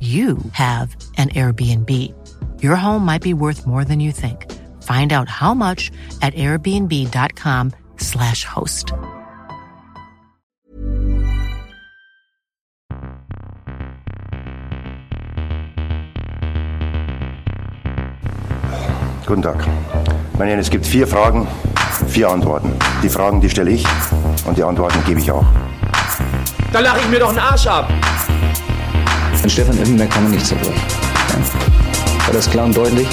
you have an Airbnb. Your home might be worth more than you think. Find out how much at airbnb.com/slash host. Guten Tag. Meine Herren, es gibt vier Fragen, vier Antworten. Die Fragen, die stelle ich und die Antworten gebe ich auch. Da lache ich mir doch einen Arsch ab. An Stefan Effenberg kann man nicht zerbrechen. Ja. War das klar und deutlich?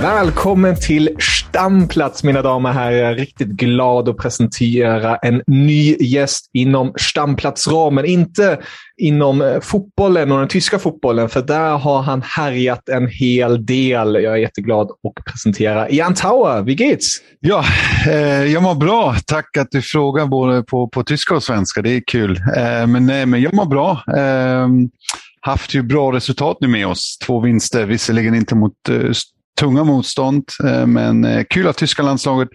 Välkommen till Stamplats mina damer och herrar. Jag är riktigt glad att presentera en ny gäst inom Stamplatsramen. Inte inom eh, fotbollen och den tyska fotbollen, för där har han härjat en hel del. Jag är jätteglad att presentera Jan Tauer. Wie geht's? Ja, eh, jag mår bra. Tack att du frågar både på, på tyska och svenska. Det är kul. Eh, men, nej, men jag mår bra. Eh, haft ju bra resultat nu med oss. Två vinster, visserligen inte mot eh, tunga motstånd, eh, men eh, kul att tyska landslaget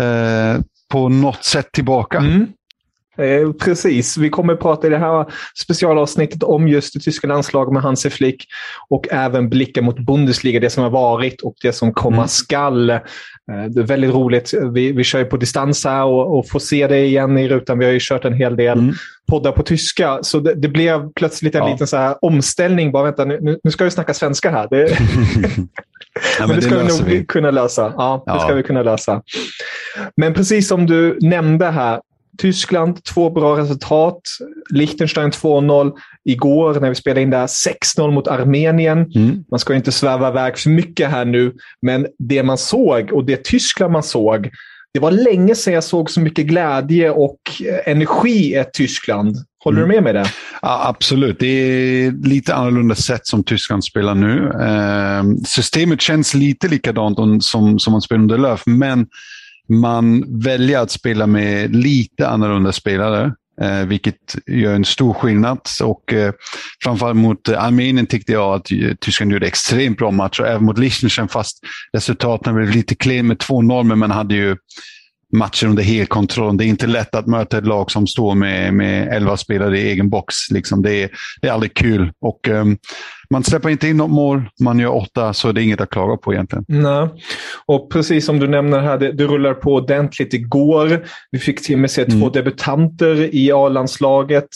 eh, på något sätt tillbaka. Mm. Eh, precis. Vi kommer att prata i det här specialavsnittet om just det tyska landslaget med Hansi Flick och även blicka mot Bundesliga, det som har varit och det som komma Mm. skall. Eh, det är väldigt roligt. Vi, vi kör ju på distans här och, och får se det igen i rutan. Vi har ju kört en hel del Mm. poddar på tyska, så det, det blev plötsligt en Ja. liten så här omställning. Bara vänta, nu, nu ska vi snacka svenska här. Det, Ja, men det ska vi nog kunna lösa. Ja, det Ja. ska vi kunna lösa. Men precis som du nämnde här. Tyskland, två bra resultat. Liechtenstein 2-0 igår när vi spelade in där. 6-0 mot Armenien. Mm. Man ska inte sväva iväg för mycket här nu, men det man såg och det Tyskland man såg, det var länge sedan jag såg så mycket glädje och energi i ett Tyskland. Håller Mm. du med mig där? Ja, absolut. Det är lite annorlunda sätt som Tyskland spelar nu. Eh, systemet känns lite likadant om- som, som man spelar under Löf, men man väljer att spela med lite annorlunda spelare. Eh, vilket gör en stor skillnad. Och, eh, framförallt mot eh, Armenien tyckte jag att eh, Tyskland gjorde extremt bra match. Och även mot Liechtenstein, fast resultaten blev lite klen med 2-0, men man hade ju matchen under hel kontroll. Det är inte lätt att möta ett lag som står med, med 11 spelare i egen box. Liksom det, är, det är aldrig kul. Och, ehm, man släpper inte in något mål, man gör åtta, så det är inget att klaga på egentligen. Nej. Och precis som du nämner här, det, det rullar på ordentligt igår. Vi fick till och med se två debutanter i A-landslaget.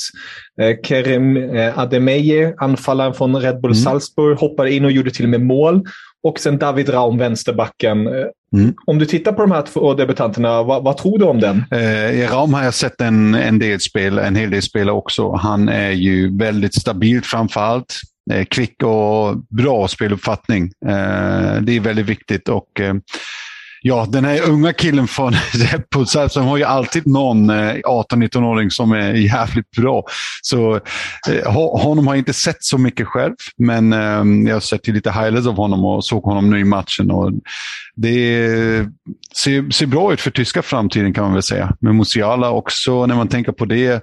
Eh, Kerem eh, Ademeye, anfallaren från Red Bull Salzburg, hoppade in och gjorde till och med mål. Och sen David Raum, vänsterbacken. Eh, Mm. Om du tittar på de här två debutanterna, vad, vad tror du om den? Eh, Raum har jag sett en, en del spel, en hel del spelare också. Han är ju väldigt stabil framför allt. Eh, kvick och bra speluppfattning. Eh, det är väldigt viktigt. och Ja, den här unga killen från Putzal som har ju alltid någon eh, 18-19-åring som är jävligt bra. Så eh, honom har jag inte sett så mycket själv, men ehm, jag har sett lite highlights av honom och såg honom nu i matchen. Och det ser, ser bra ut för tyska framtiden kan man väl säga. Men Musiala också, när man tänker på det.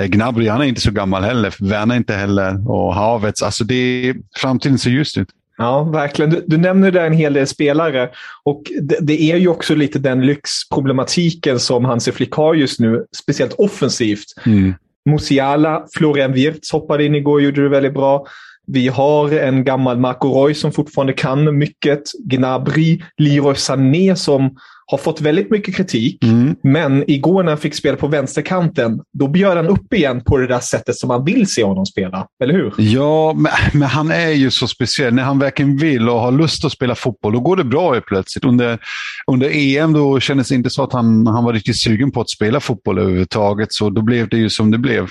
Eh, Gnabry, han är inte så gammal heller. Werner inte heller. Och Havertz. Alltså det, framtiden ser ljus ut. Ja, verkligen. Du, du nämner där en hel del spelare. Och det, det, är ju också lite den lyxproblematiken som Hansi Flick har just nu, speciellt offensivt. Mm. Musiala, Florian Wirtz hoppade in igår och gjorde det väldigt bra. Vi har en gammal Marco Roy som fortfarande kan mycket. Gnabry, Leroy Sané som har fått väldigt mycket kritik. Mm. Men igår när han fick spela på vänsterkanten, då bjöd han upp igen på det där sättet som man vill se honom spela. Eller hur? Ja, men, men, han är ju så speciell. När han verkligen vill och har lust att spela fotboll, då går det bra plötsligt. Under, under EM då kändes det inte så att han, han var riktigt sugen på att spela fotboll överhuvudtaget. Så då blev det ju som det blev.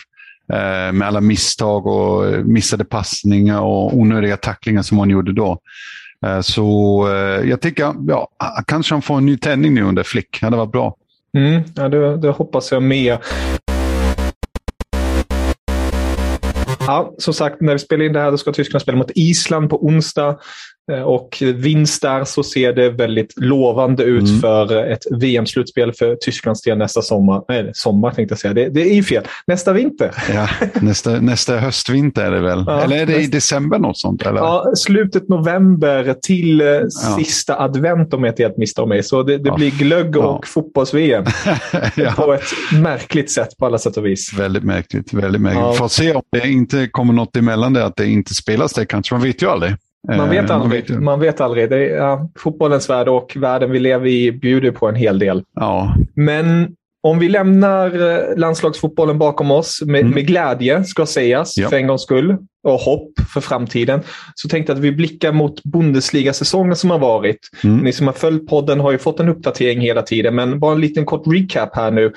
Eh, med alla misstag och missade passningar och onödiga tacklingar som han gjorde då. Eh, så eh, jag tycker, ja, kanske han får en ny tändning nu under Flick. Det hade varit bra. Mm, ja, det, det hoppas jag med. Ja, som sagt, när vi spelar in det här då ska Tyskland spela mot Island på onsdag. Eh, och vinst där så ser det väldigt lovande ut mm. för ett VM-slutspel för Tysklands del nästa sommar. Nej, sommar tänkte jag säga. Det, det är ju fel. Nästa vinter. Ja, nästa, nästa höstvinter är det väl? Ja, eller är det nästa... i december något sånt? Eller? Ja, slutet november till eh, ja. sista advent om jag inte helt misstar mig. Så det, det blir glögg och fotbolls-VM. På ett märkligt sätt på alla sätt och vis. Väldigt märkligt. Väldigt märkligt. Får se om det inte kommer något emellan det, att det inte spelas det kanske. Man vet ju aldrig. Man vet eh, aldrig. Man vet, aldrig. Det är, ja, fotbollens värld och världen vi lever i bjuder på en hel del. Ja. Men om vi lämnar eh, landslagsfotbollen bakom oss med, mm. med glädje, ska sägas, ja. för en gångs skull, och hopp för framtiden, så tänkte jag att vi blickar mot Bundesliga-säsongen som har varit. Mm. Ni som har följt podden har ju fått en uppdatering hela tiden, men bara en liten kort recap här nu.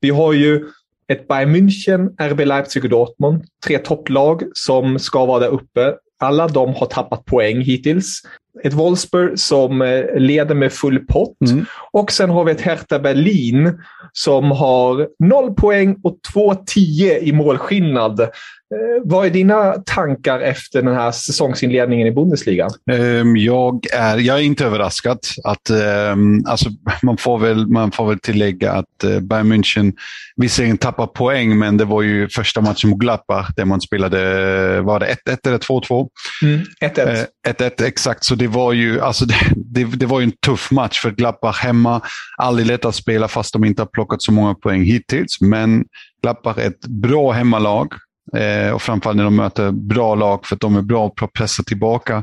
Vi har ju ett Bayern München, RB Leipzig och Dortmund. Tre topplag som ska vara där uppe. Alla de har tappat poäng hittills. Ett Wolfsburg som eh, leder med full pott. Mm. Och sen har vi ett Hertha Berlin som har noll poäng och 2-10 i målskillnad. Eh, vad är dina tankar efter den här säsongsinledningen i Bundesliga? Ehm, jag är, jag är inte överraskad. Att, ehm, alltså, man, får väl, man får väl tillägga att eh, Bayern München visserligen tappar poäng, men det var ju första matchen mot Gladbach där man spelade var det 1-1 eller 2-2? 1-1. 1-1, exakt. Så det var ju alltså det, det, det, var ju en tuff match för Gladbach hemma. Aldrig lätt att spela fast de inte har plockat så många poäng hittills. Men Gladbach är ett bra hemmalag. Eh, och framförallt när de möter bra lag för att de är bra på att pressa tillbaka.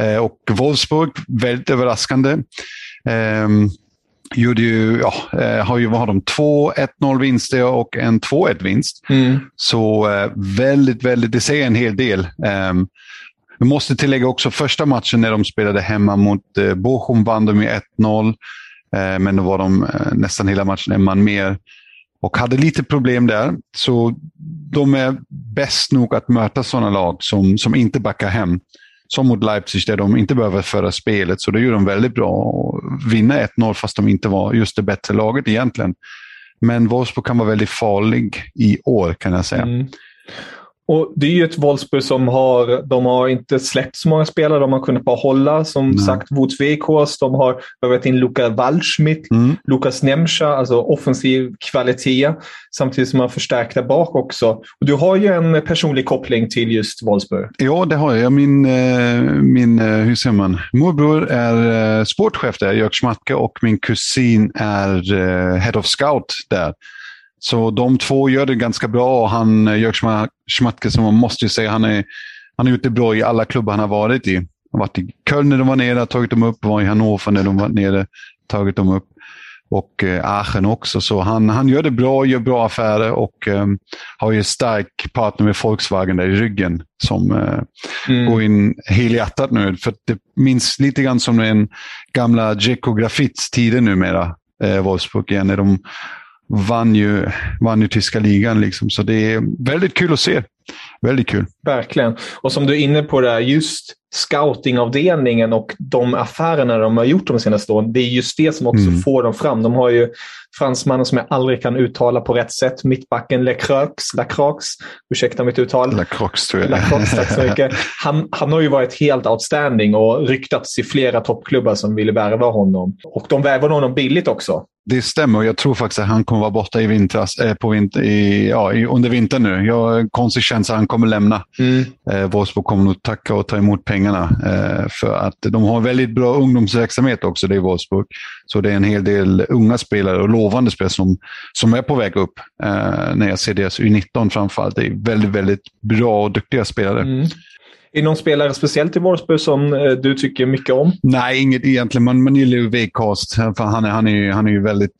Eh, och Wolfsburg, väldigt överraskande. Eh, gjorde ju, ja, eh, har ju, vad har de, två 1-0 vinster och en 2-1 vinst. Mm. Så eh, väldigt, väldigt, det säger en hel del. Um, vi måste tillägga också första matchen när de spelade hemma mot eh, Bochum vann de med 1-0. Eh, men då var de nästan hela matchen en man mer och hade lite problem där. Så de är bäst nog att möta sådana lag som, som inte backar hem. Som mot Leipzig där de inte behöver föra spelet. Så det gjorde de väldigt bra. Och vinna 1-0 fast de inte var just det bättre laget egentligen. Men Wolfsburg kan vara väldigt farlig i år kan jag säga. Mm. Och Det är ju ett Wolfsburg som har, de har inte släppt så många spelare. De har kunnat behålla, som Nej. sagt, Wout Weghorst. De har övat in Luka Waldschmidt, mm. Lukas Nemcha, alltså offensiv kvalitet. Samtidigt som man förstärkt där bak också. Och du har ju en personlig koppling till just Wolfsburg. Ja, det har jag. Min, eh, min eh, hur säger man, morbror är eh, sportchef där, Jörg Schmatke, och min kusin är head of scout där. Så de två gör det ganska bra och han, eh, Jörg Schmatke, som man måste ju säga, han, är, han har gjort det bra i alla klubbar han har varit i. Han har varit i Köln när de var nere, tagit dem upp, var i Hannover när de var nere, tagit dem upp. Och eh, Aachen också. Så han, han gör det bra, gör bra affärer och eh, har ju stark partner med Volkswagen där i ryggen som eh, mm. går in helhjärtat nu. För det minns lite grann som den gamla Djeko Grafits tider numera, eh, Wolfsburg igen, när de vann ju, vann ju tyska ligan. Liksom. Så det är väldigt kul att se väldigt kul. Verkligen. Och som du är inne på där, just scoutingavdelningen och de affärerna de har gjort de senaste åren. Det är just det som också mm. får dem fram. De har ju fransmannen som jag aldrig kan uttala på rätt sätt. Mittbacken Lecroix, Lacroix. Ursäkta mitt uttal. Lacroix tror jag. Lacroix, tack så mycket. Han, han har ju varit helt outstanding och ryktats i flera toppklubbar som ville värva honom. Och de värvade honom billigt också. Det stämmer jag tror faktiskt att han kommer vara borta i vintras, äh, på vinter, i, ja, under vintern nu. Jag känsla han kommer lämna. Mm. Eh, Wolfsburg kommer nog tacka och ta emot pengarna. Eh, för att de har väldigt bra ungdomsverksamhet också, det är Wolfsburg. Så det är en hel del unga spelare och lovande spelare som, som är på väg upp. Eh, när jag ser deras U19 framförallt. Det är väldigt, väldigt bra och duktiga spelare. Mm. Är det någon spelare speciellt i Wolfsburg som eh, du tycker mycket om? Nej, inget egentligen. Man, man gillar ju Wegkast. Han är, han är, han är ju väldigt,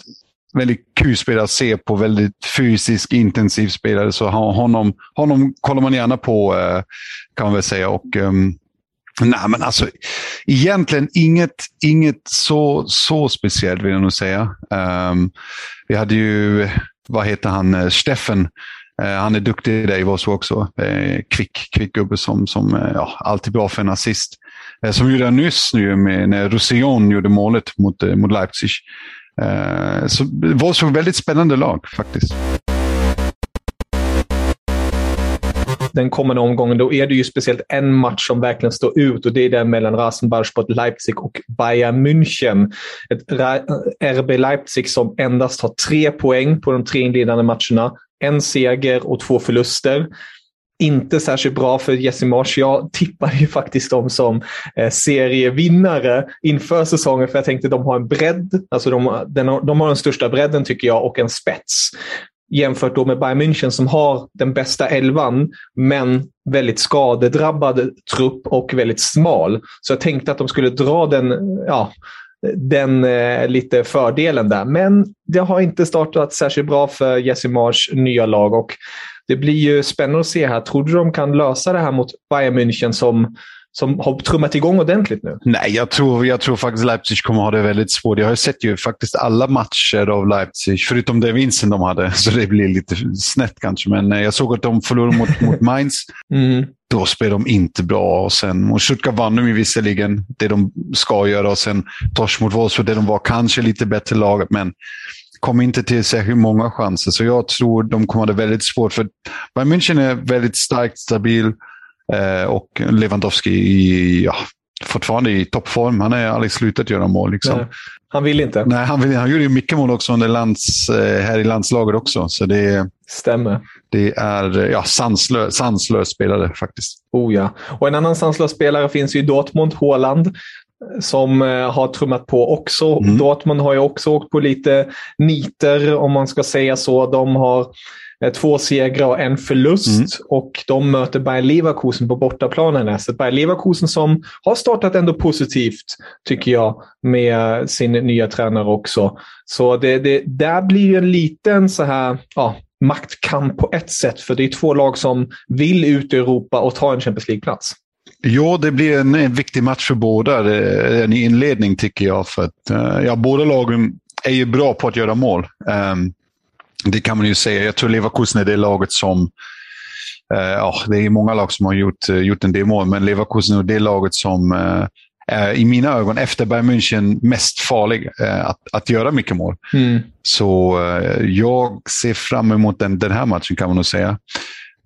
väldigt kul spelare att se på. Väldigt fysisk, intensiv spelare. Så honom, honom kollar man gärna på, eh, kan man väl säga. Och, um, Nej, men alltså egentligen inget, inget så, så speciellt vill jag nog säga. Um, vi hade ju, vad heter han, eh, Steffen eh, han är duktig i Vosso också. Kvick, kvick gubbe som, som ja, alltid bra för en assist. Som gjorde han nyss nu med, när Roussillon gjorde målet mot, mot Leipzig. Eh, så Wolfsburg är ett väldigt spännande lag faktiskt den kommande omgången, då är det ju speciellt en match som verkligen står ut och det är den mellan Rasenballsport Leipzig och Bayern München. Ett RB Leipzig som endast har tre poäng på de tre inledande matcherna en seger och två förluster. Inte särskilt bra för Jesse Marsh. Jag tippade ju faktiskt dem som eh, serievinnare inför säsongen för jag tänkte att de har en bredd. Alltså de, den, de har den största bredden tycker jag och en spets jämfört då med Bayern München som har den bästa elvan, men väldigt skadedrabbad trupp och väldigt smal. Så jag tänkte att de skulle dra den, ja, den eh, lite fördelen där. Men det har inte startat särskilt bra för Jesse Mars nya lag och det blir ju spännande att se här. Tror du de kan lösa det här mot Bayern München som som har trummat igång ordentligt nu? Nej, jag tror, jag tror faktiskt Leipzig kommer ha det väldigt svårt. Jag har sett ju faktiskt alla matcher av Leipzig, förutom den vinsten de hade, så det blir lite snett kanske. Men eh, jag såg att de förlorade mot, mot Mainz. Mm. Då spelade de inte bra. Och sen, mot Stuttgart vann de ju visserligen det de ska göra och sen torsk mot Wolfsburg, där de var kanske lite bättre lag. Men kom inte till särskilt många chanser, så jag tror de kommer ha det väldigt svårt. För Bayern München är väldigt starkt, stabil. Eh, och Lewandowski i, ja, fortfarande i toppform. Han har aldrig slutat göra mål. Liksom. Nej, han vill inte. Nej, han, vill, han gjorde ju mycket mål också under lands, eh, här i landslaget också. Så det, Stämmer. Det är ja, sanslös, sanslös spelare faktiskt. Oh ja. Och en annan sanslös spelare finns ju i Dortmund, Håland som eh, har trummat på också. Mm. Dortmund har ju också åkt på lite niter, om man ska säga så. De har Eh, två segrar och en förlust. Mm. Och de möter Bayer Leverkusen på bortaplanen. Så Bayer Leverkusen som har startat ändå positivt, tycker jag, med sin nya tränare också. Så det, det, där blir ju en liten så här, ja, maktkamp på ett sätt. För det är två lag som vill ut i Europa och ta en Champions League-plats. Ja, det blir en, en, viktig match för båda. En inledning tycker jag. För att, uh, ja, båda lagen är ju bra på att göra mål. Um, det kan man ju säga. Jag tror Leverkusen är det laget som... Eh, ja, det är många lag som har gjort, eh, gjort en del mål, men Leverkusen är det laget som eh, är i mina ögon, efter Bayern München, mest farlig eh, att, att göra mycket mål. Mm. Så eh, jag ser fram emot den, den här matchen kan man nog säga.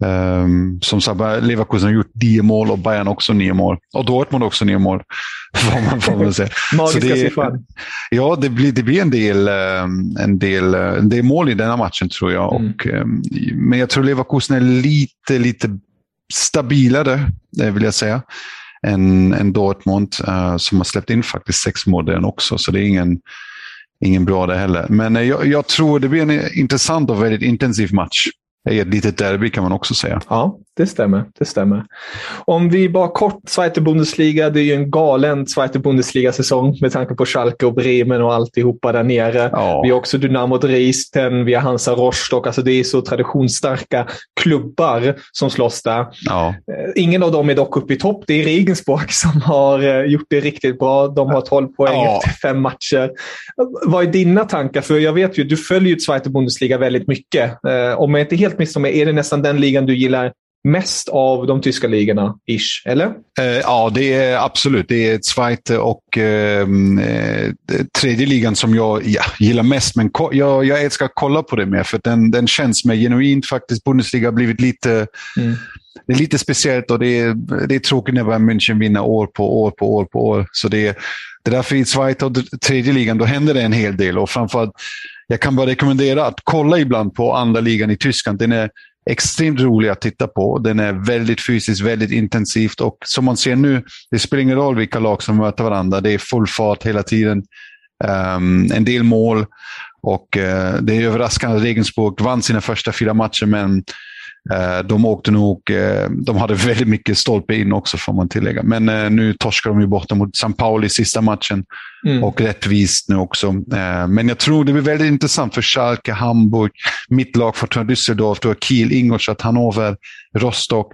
Um, som sagt, Leverkusen har gjort nio mål och Bayern också nio mål. Och Dortmund också nio mål. Får man, får man säga. Magiska siffran. Ja, det blir, det blir en, del, um, en, del, en del mål i denna matchen tror jag. Mm. Och, um, men jag tror Leverkusen är lite, lite stabilare, vill jag säga, än, än Dortmund uh, som har släppt in faktiskt sex mål den också. Så det är ingen, ingen bra det heller. Men jag, jag tror det blir en intressant och väldigt intensiv match ett litet derby kan man också säga. Ja, det stämmer. Det stämmer. Om vi bara kort, Zweite Bundesliga, det är ju en galen Zweite Bundesliga-säsong med tanke på Schalke och Bremen och alltihopa där nere. Ja. Vi har också Dynamo Dresden, vi har Hansa Rostock. Alltså det är så traditionsstarka klubbar som slåss där. Ja. Eh, ingen av dem är dock uppe i topp. Det är Regensburg som har eh, gjort det riktigt bra. De har 12 poäng ja. efter fem matcher. Vad är dina tankar? För jag vet ju, du följer ju Zweite Bundesliga väldigt mycket. Eh, om jag inte helt misstar mig, är det nästan den ligan du gillar mest av de tyska ligorna, ish, eller? Eh, ja, det är absolut. Det är Zweite och ehm, eh, tredje ligan som jag ja, gillar mest. Men jag, jag älskar att kolla på det mer, för den, den känns mer genuint faktiskt. Bundesliga har blivit lite... Mm. Det är lite speciellt och det är, det är tråkigt när Bayern München vinner år på år på år på år. Så det är, det är därför i Zweite och tredje ligan, då händer det en hel del. Och framförallt, jag kan bara rekommendera att kolla ibland på andra ligan i Tyskland. Den är extremt rolig att titta på. Den är väldigt fysisk, väldigt intensivt och som man ser nu, det spelar ingen roll vilka lag som möter varandra. Det är full fart hela tiden. Um, en del mål och uh, det är överraskande att Regensburg vann sina första fyra matcher men uh, de åkte nog, uh, de hade väldigt mycket stolpe in också får man tillägga. Men nu torskar de ju borta mot San Pauli i sista matchen Mm. Och rättvist nu också. Eh, men jag tror det blir väldigt intressant för Schalke, Hamburg, mitt lag Fortuna Düsseldorf, du har Kiel, Ingolstadt, Hannover, Rostock,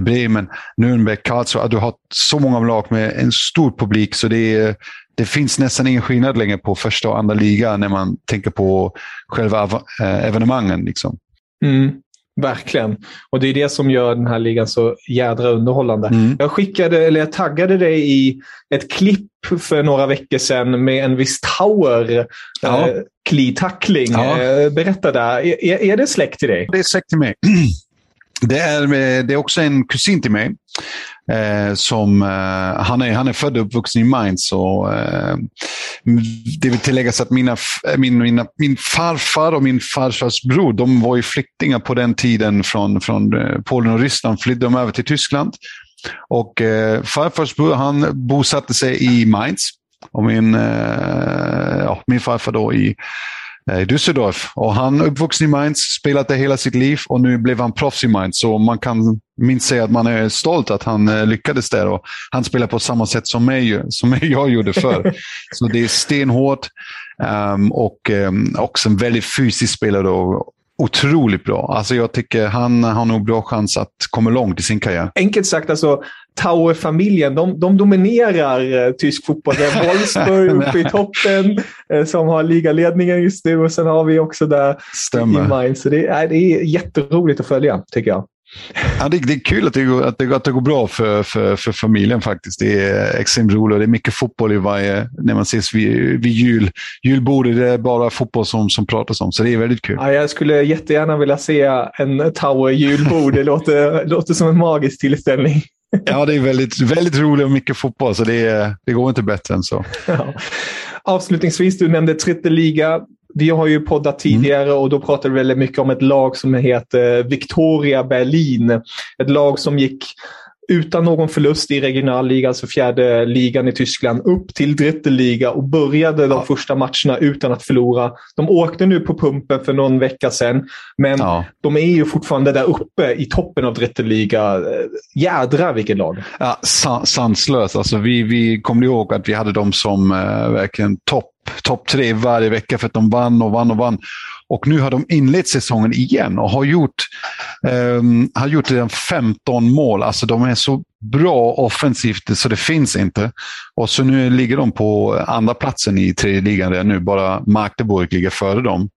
Bremen, Nürnberg, Karlsruhe. Du har så många lag med en stor publik så det, är, det finns nästan ingen skillnad längre på första och andra ligan när man tänker på själva eh, evenemangen. Liksom. Mm. Verkligen. Och det är det som gör den här ligan så jädra underhållande. Mm. Jag skickade, eller jag taggade dig i ett klipp för några veckor sedan med en viss Tower ja. eh, kli-tackling. Ja. Eh, berätta där. Är, är det släkt till dig? Det är släkt till mig. Det är, eh, det är också en kusin till mig. Eh, som, eh, han, är, han är född och uppvuxen i Mainz. Och, eh, det vill tilläggas att mina, min, mina, min farfar och min farfars bror de var ju flyktingar på den tiden från, från eh, Polen och Ryssland. Flydde de över till Tyskland. Och eh, farfars bror han bosatte sig i Mainz. Och min, eh, ja, min farfar då i Eh, i Düsseldorf. Och han är uppvuxen i Mainz, spelat det hela sitt liv och nu blev han proffs i Mainz. Så man kan minst säga att man är stolt att han eh, lyckades där. Och han spelar på samma sätt som, mig, som jag gjorde förr. så det är stenhårt um, och um, också en väldigt fysisk spelare. Då otroligt bra. Alltså jag tycker han har nog bra chans att komma långt i sin karriär. Enkelt sagt, alltså, Tauer-familjen, de, de, dominerar eh, tysk fotboll. Det är Wolfsburg uppe i toppen eh, som har ligaledningen just nu och sen har vi också där Stämmer. i Mainz. Så det, är, det är jätteroligt att följa, tycker jag. Ja, det, det, är kul att det, går, att, det, att det går bra för, för, för familjen faktiskt. Det är extremt roligt. Det är mycket fotboll i varje, när man ses vid, vid jul. julbordet. Det är bara fotboll som, som pratas om, så det är väldigt kul. Ja, jag skulle jättegärna vilja se en Tower julbord. Det låter, låter som en magisk tillställning. Ja, det är väldigt, väldigt roligt och mycket fotboll, så det, det går inte bättre än så. Ja. Avslutningsvis, du nämnde Tritte liga. Vi har ju poddat tidigare mm. och då pratade vi väldigt mycket om ett lag som heter Victoria Berlin. Ett lag som gick utan någon förlust i regionalligan, alltså fjärde ligan i Tyskland, upp till Dritteliga och började de ja. första matcherna utan att förlora. De åkte nu på pumpen för någon vecka sedan, men ja. de är ju fortfarande där uppe i toppen av Dritteliga. Jädrar vilket lag! Ja, sanslöst. Alltså, vi, vi kommer ihåg att vi hade dem som uh, verkligen topp Topp tre varje vecka för att de vann och vann och vann. Och nu har de inlett säsongen igen och har gjort, um, har gjort redan 15 mål. Alltså de är så bra offensivt så det finns inte. Och så nu ligger de på andra platsen i tredje ligan redan nu. Bara Magdeburg ligger före dem.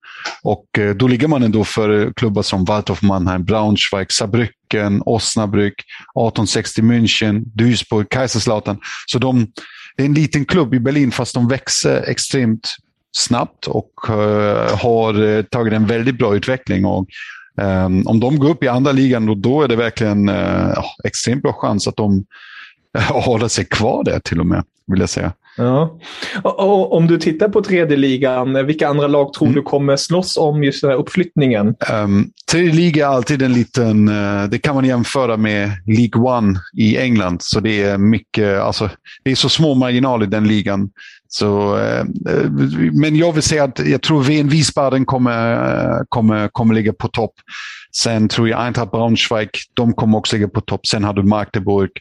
Och eh, då ligger man ändå före klubbar som Waldhof Mannheim, Braunschweig, Saarbrücken, Osnabrück, 1860 München, Duisburg, Kaiserslautern. Så de, det är en liten klubb i Berlin fast de växer extremt snabbt och uh, har uh, tagit en väldigt bra utveckling. Och, um, om de går upp i andra ligan, då, då är det verkligen uh, extremt bra chans att de håller sig kvar där till och med, vill jag säga. Ja. Och, och, om du tittar på tredje ligan, vilka andra lag tror mm. du kommer slåss om just den här uppflyttningen? Um, tredje liga är alltid en liten, uh, det kan man jämföra med League One i England. Så det är mycket, alltså, det är så små marginaler i den ligan. Så, uh, men jag vill säga att jag tror Wien Wiesbaden kommer, kommer, kommer ligga på topp. Sen tror jag Eintracht Braunschweig, de kommer också ligga på topp. Sen har du Magdeburg.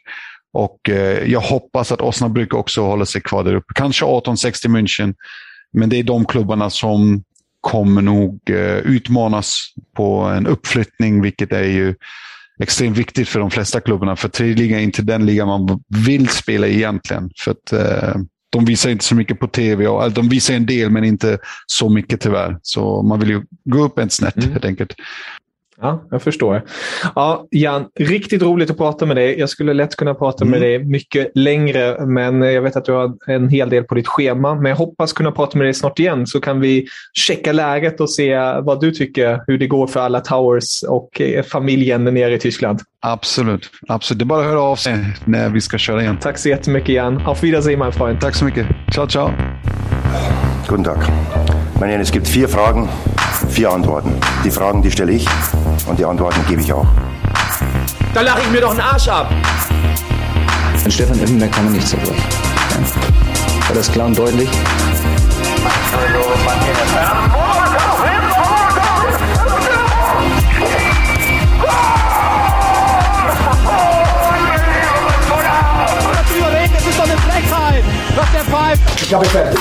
Och eh, jag hoppas att Osnabrück också håller sig kvar där uppe. Kanske 1860 München. Men det är de klubbarna som kommer nog eh, utmanas på en uppflyttning, vilket är ju extremt viktigt för de flesta klubbarna. För tredje ligan är inte den liga man vill spela egentligen. För att, eh, de visar inte så mycket på tv. Och, alltså, de visar en del, men inte så mycket tyvärr. Så man vill ju gå upp ett snett mm. helt enkelt. Ja, jag förstår. Ja, Jan, riktigt roligt att prata med dig. Jag skulle lätt kunna prata mm. med dig mycket längre, men jag vet att du har en hel del på ditt schema. Men jag hoppas kunna prata med dig snart igen, så kan vi checka läget och se vad du tycker, hur det går för alla Towers och eh, familjen nere i Tyskland. Absolut. Absolut. Det är bara att höra av sig när vi ska köra igen. Tack så jättemycket, Jan. Auf Wiedersehen, mein Freund. Tack så mycket. Ciao, ciao. Guten Tag. Meine Herren, es gibt vier Fragen, vier Antworten. Die Fragen, die stelle ich und die Antworten gebe ich auch. Da lache ich mir doch einen Arsch ab. An Stefan Effenberg kann man nichts zerbröcheln. Ja. War das klar und deutlich? Das ist doch eine Frechheit, was der pfeift. Ich habe fertig.